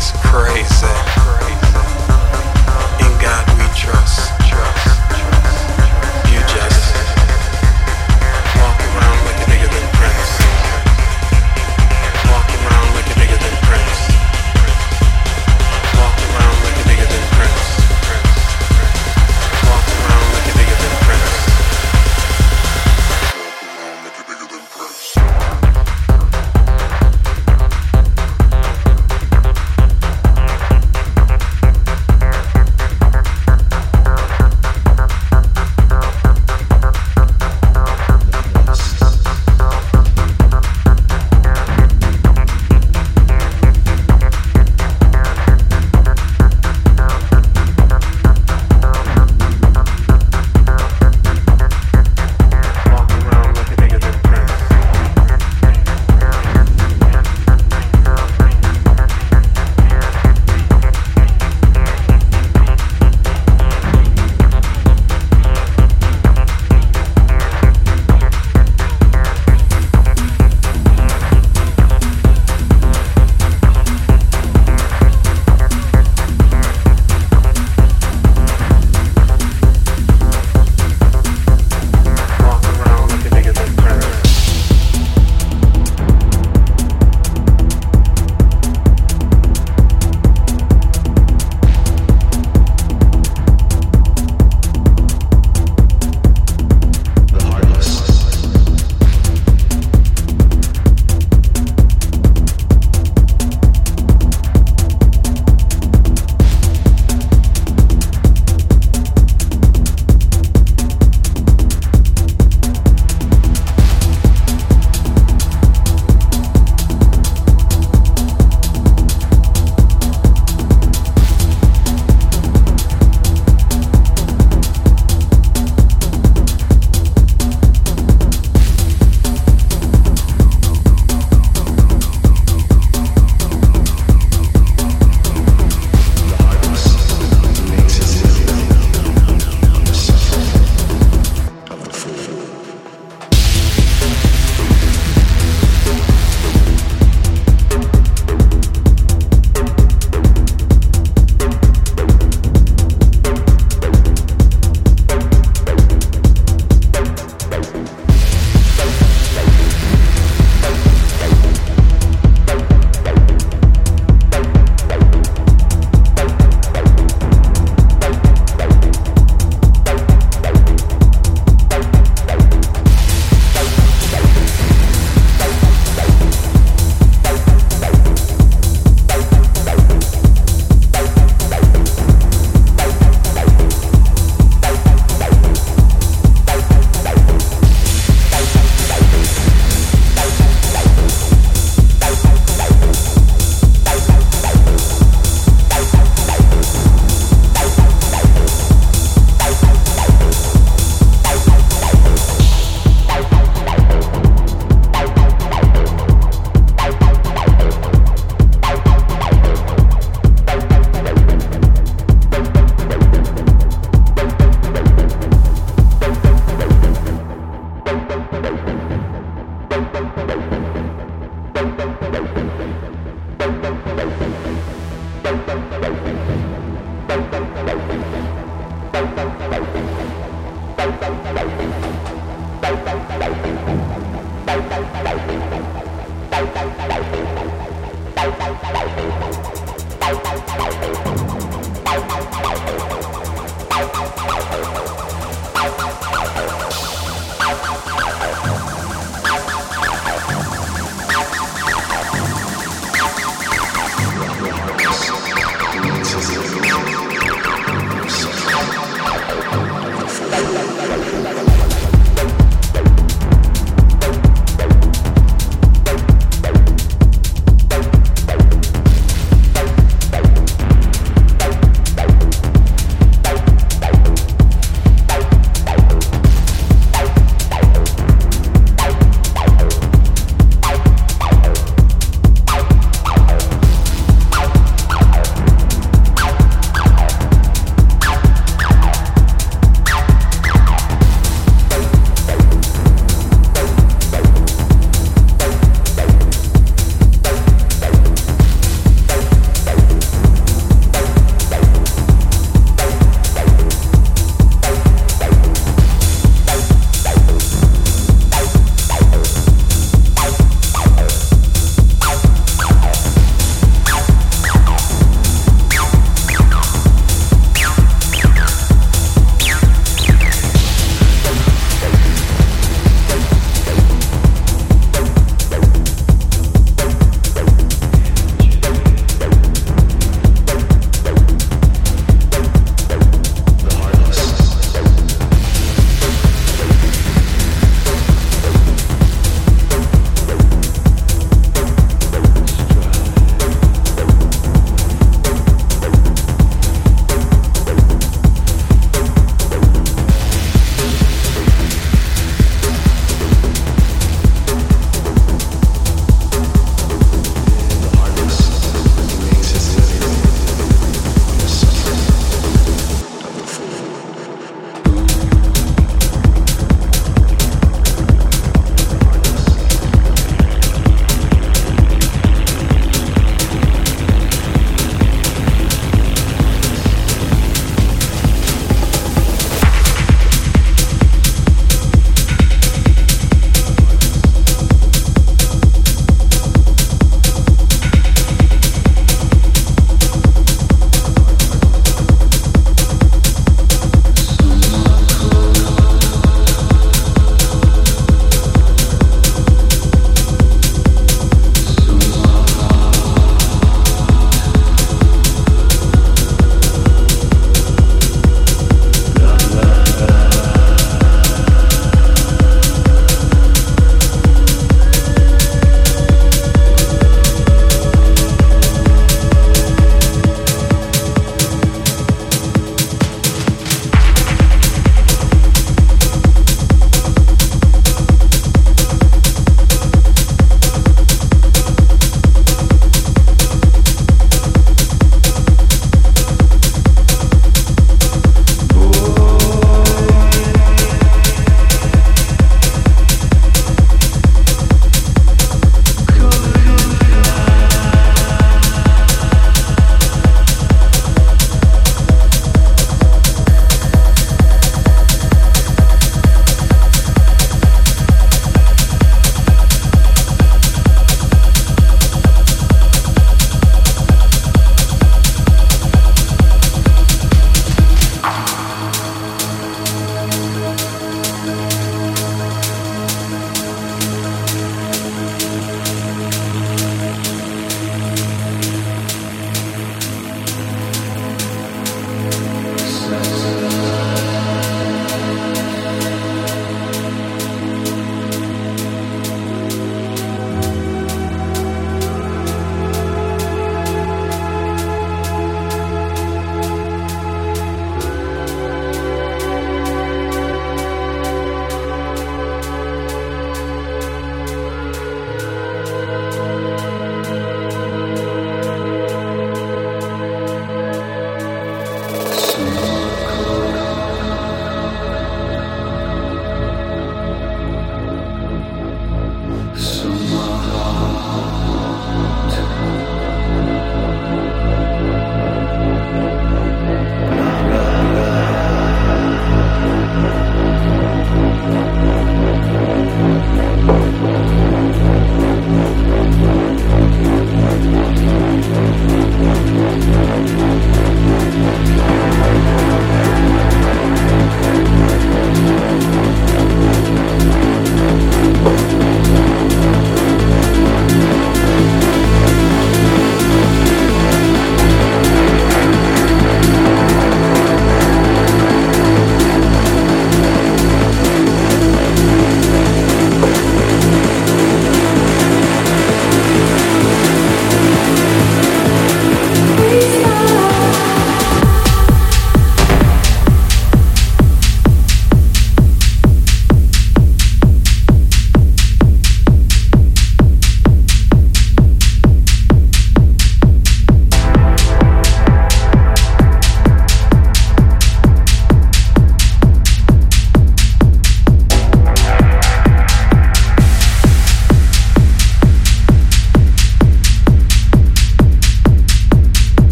is crazy. crazy.